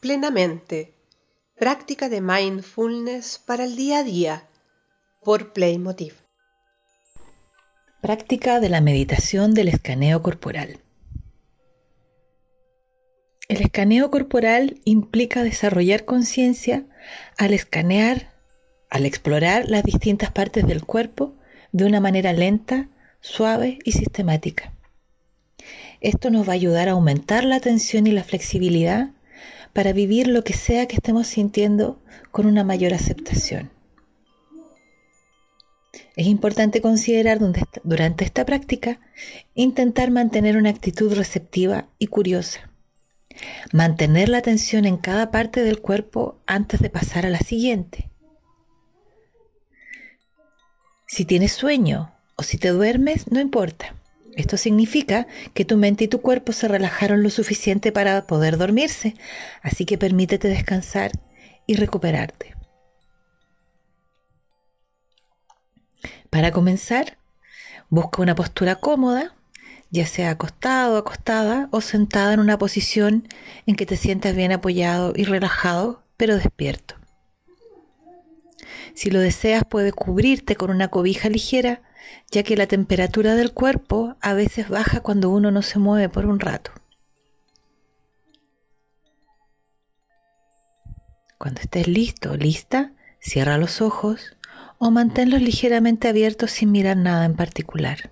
plenamente. Práctica de mindfulness para el día a día por Playmotiv. Práctica de la meditación del escaneo corporal. El escaneo corporal implica desarrollar conciencia al escanear, al explorar las distintas partes del cuerpo de una manera lenta, suave y sistemática. Esto nos va a ayudar a aumentar la atención y la flexibilidad para vivir lo que sea que estemos sintiendo con una mayor aceptación. Es importante considerar durante esta práctica intentar mantener una actitud receptiva y curiosa. Mantener la atención en cada parte del cuerpo antes de pasar a la siguiente. Si tienes sueño o si te duermes, no importa. Esto significa que tu mente y tu cuerpo se relajaron lo suficiente para poder dormirse, así que permítete descansar y recuperarte. Para comenzar, busca una postura cómoda, ya sea acostado, acostada o sentada en una posición en que te sientas bien apoyado y relajado, pero despierto. Si lo deseas, puedes cubrirte con una cobija ligera ya que la temperatura del cuerpo a veces baja cuando uno no se mueve por un rato. Cuando estés listo o lista, cierra los ojos o manténlos ligeramente abiertos sin mirar nada en particular.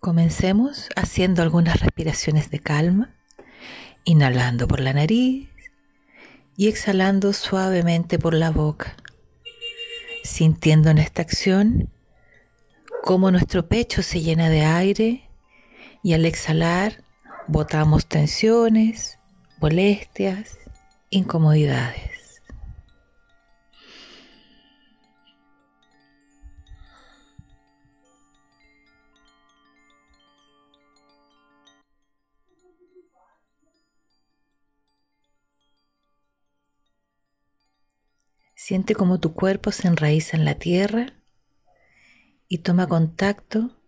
Comencemos haciendo algunas respiraciones de calma inhalando por la nariz y exhalando suavemente por la boca, sintiendo en esta acción cómo nuestro pecho se llena de aire y al exhalar botamos tensiones, molestias, incomodidades. Siente como tu cuerpo se enraiza en la tierra y toma contacto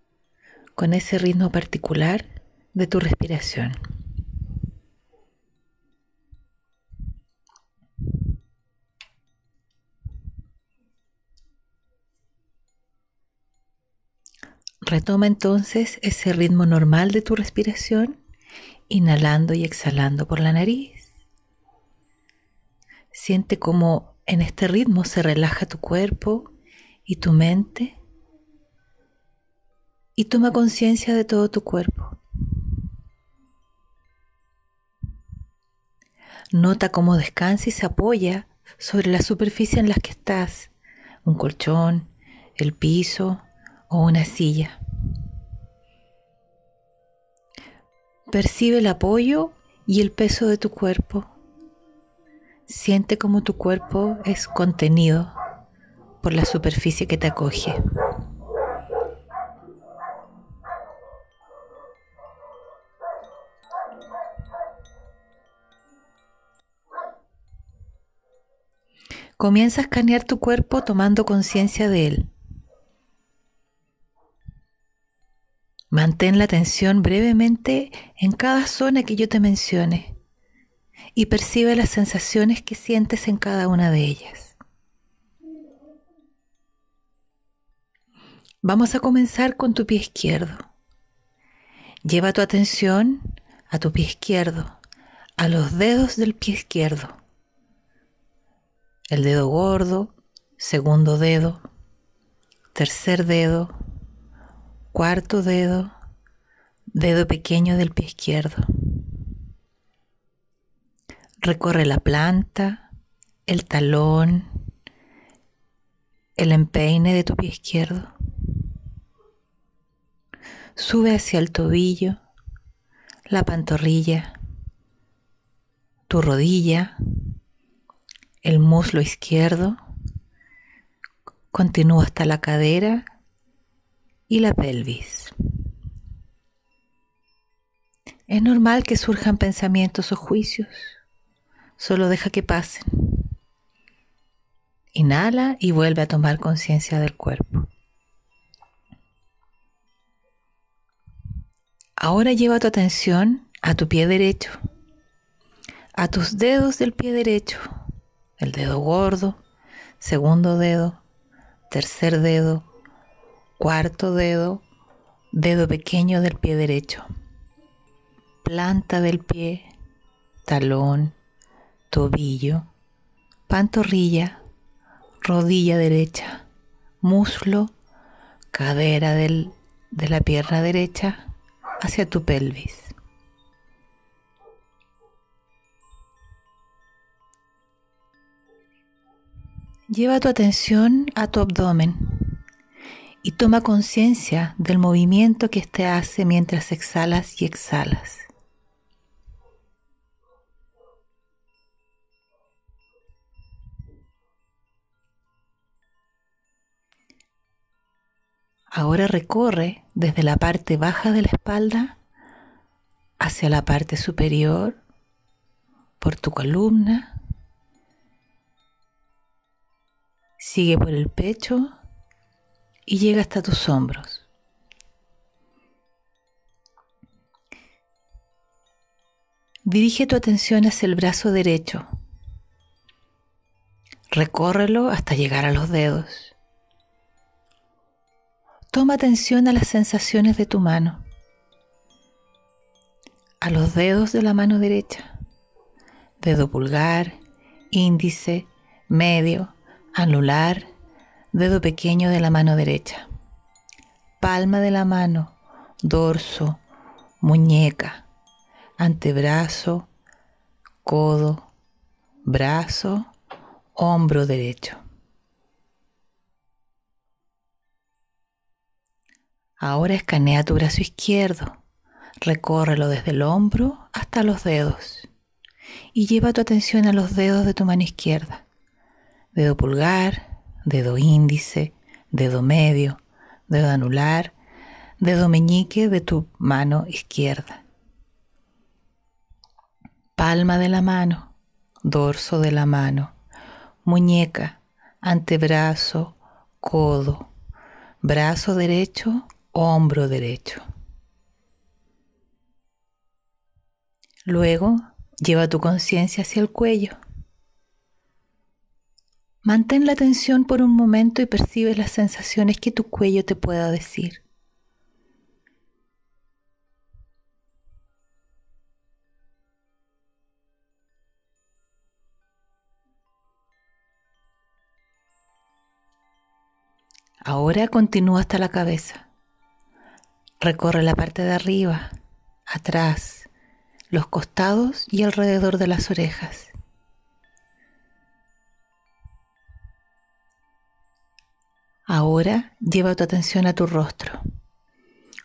con ese ritmo particular de tu respiración. Retoma entonces ese ritmo normal de tu respiración, inhalando y exhalando por la nariz. Siente como en este ritmo se relaja tu cuerpo y tu mente y toma conciencia de todo tu cuerpo. Nota cómo descansa y se apoya sobre la superficie en la que estás, un colchón, el piso o una silla. Percibe el apoyo y el peso de tu cuerpo. Siente como tu cuerpo es contenido por la superficie que te acoge. Comienza a escanear tu cuerpo tomando conciencia de él. Mantén la atención brevemente en cada zona que yo te mencione y percibe las sensaciones que sientes en cada una de ellas. Vamos a comenzar con tu pie izquierdo. Lleva tu atención a tu pie izquierdo, a los dedos del pie izquierdo. El dedo gordo, segundo dedo, tercer dedo, cuarto dedo, dedo pequeño del pie izquierdo. Recorre la planta, el talón, el empeine de tu pie izquierdo. Sube hacia el tobillo, la pantorrilla, tu rodilla, el muslo izquierdo. Continúa hasta la cadera y la pelvis. Es normal que surjan pensamientos o juicios Solo deja que pasen. Inhala y vuelve a tomar conciencia del cuerpo. Ahora lleva tu atención a tu pie derecho, a tus dedos del pie derecho, el dedo gordo, segundo dedo, tercer dedo, cuarto dedo, dedo pequeño del pie derecho, planta del pie, talón, tobillo, pantorrilla, rodilla derecha, muslo, cadera del, de la pierna derecha hacia tu pelvis. Lleva tu atención a tu abdomen y toma conciencia del movimiento que éste hace mientras exhalas y exhalas. Ahora recorre desde la parte baja de la espalda hacia la parte superior, por tu columna, sigue por el pecho y llega hasta tus hombros. Dirige tu atención hacia el brazo derecho. Recórrelo hasta llegar a los dedos. Toma atención a las sensaciones de tu mano, a los dedos de la mano derecha, dedo pulgar, índice, medio, anular, dedo pequeño de la mano derecha, palma de la mano, dorso, muñeca, antebrazo, codo, brazo, hombro derecho. Ahora escanea tu brazo izquierdo, recórrelo desde el hombro hasta los dedos y lleva tu atención a los dedos de tu mano izquierda. Dedo pulgar, dedo índice, dedo medio, dedo anular, dedo meñique de tu mano izquierda. Palma de la mano, dorso de la mano, muñeca, antebrazo, codo, brazo derecho hombro derecho. Luego lleva tu conciencia hacia el cuello. Mantén la atención por un momento y percibes las sensaciones que tu cuello te pueda decir. Ahora continúa hasta la cabeza. Recorre la parte de arriba, atrás, los costados y alrededor de las orejas. Ahora lleva tu atención a tu rostro.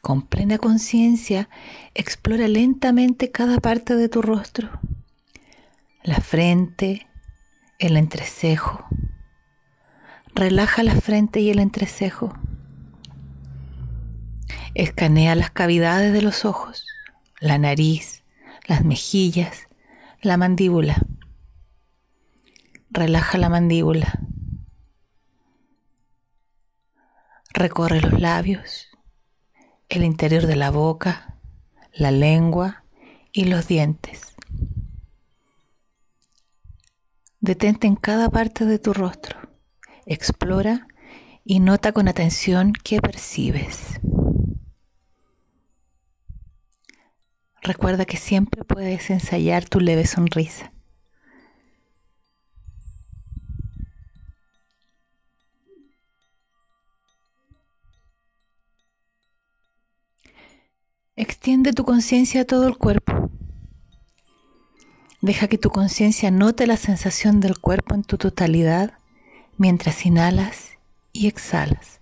Con plena conciencia, explora lentamente cada parte de tu rostro. La frente, el entrecejo. Relaja la frente y el entrecejo. Escanea las cavidades de los ojos, la nariz, las mejillas, la mandíbula. Relaja la mandíbula. Recorre los labios, el interior de la boca, la lengua y los dientes. Detente en cada parte de tu rostro. Explora y nota con atención qué percibes. Recuerda que siempre puedes ensayar tu leve sonrisa. Extiende tu conciencia a todo el cuerpo. Deja que tu conciencia note la sensación del cuerpo en tu totalidad mientras inhalas y exhalas.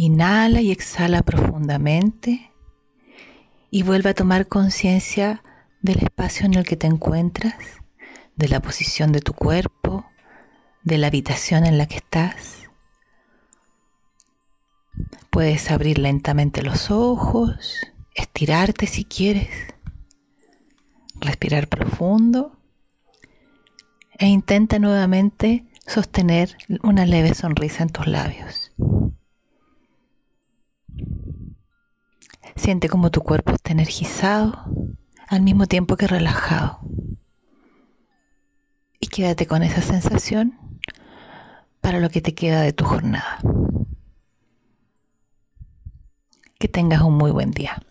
Inhala y exhala profundamente y vuelve a tomar conciencia del espacio en el que te encuentras, de la posición de tu cuerpo, de la habitación en la que estás. Puedes abrir lentamente los ojos, estirarte si quieres, respirar profundo e intenta nuevamente sostener una leve sonrisa en tus labios. Siente como tu cuerpo está energizado al mismo tiempo que relajado. Y quédate con esa sensación para lo que te queda de tu jornada. Que tengas un muy buen día.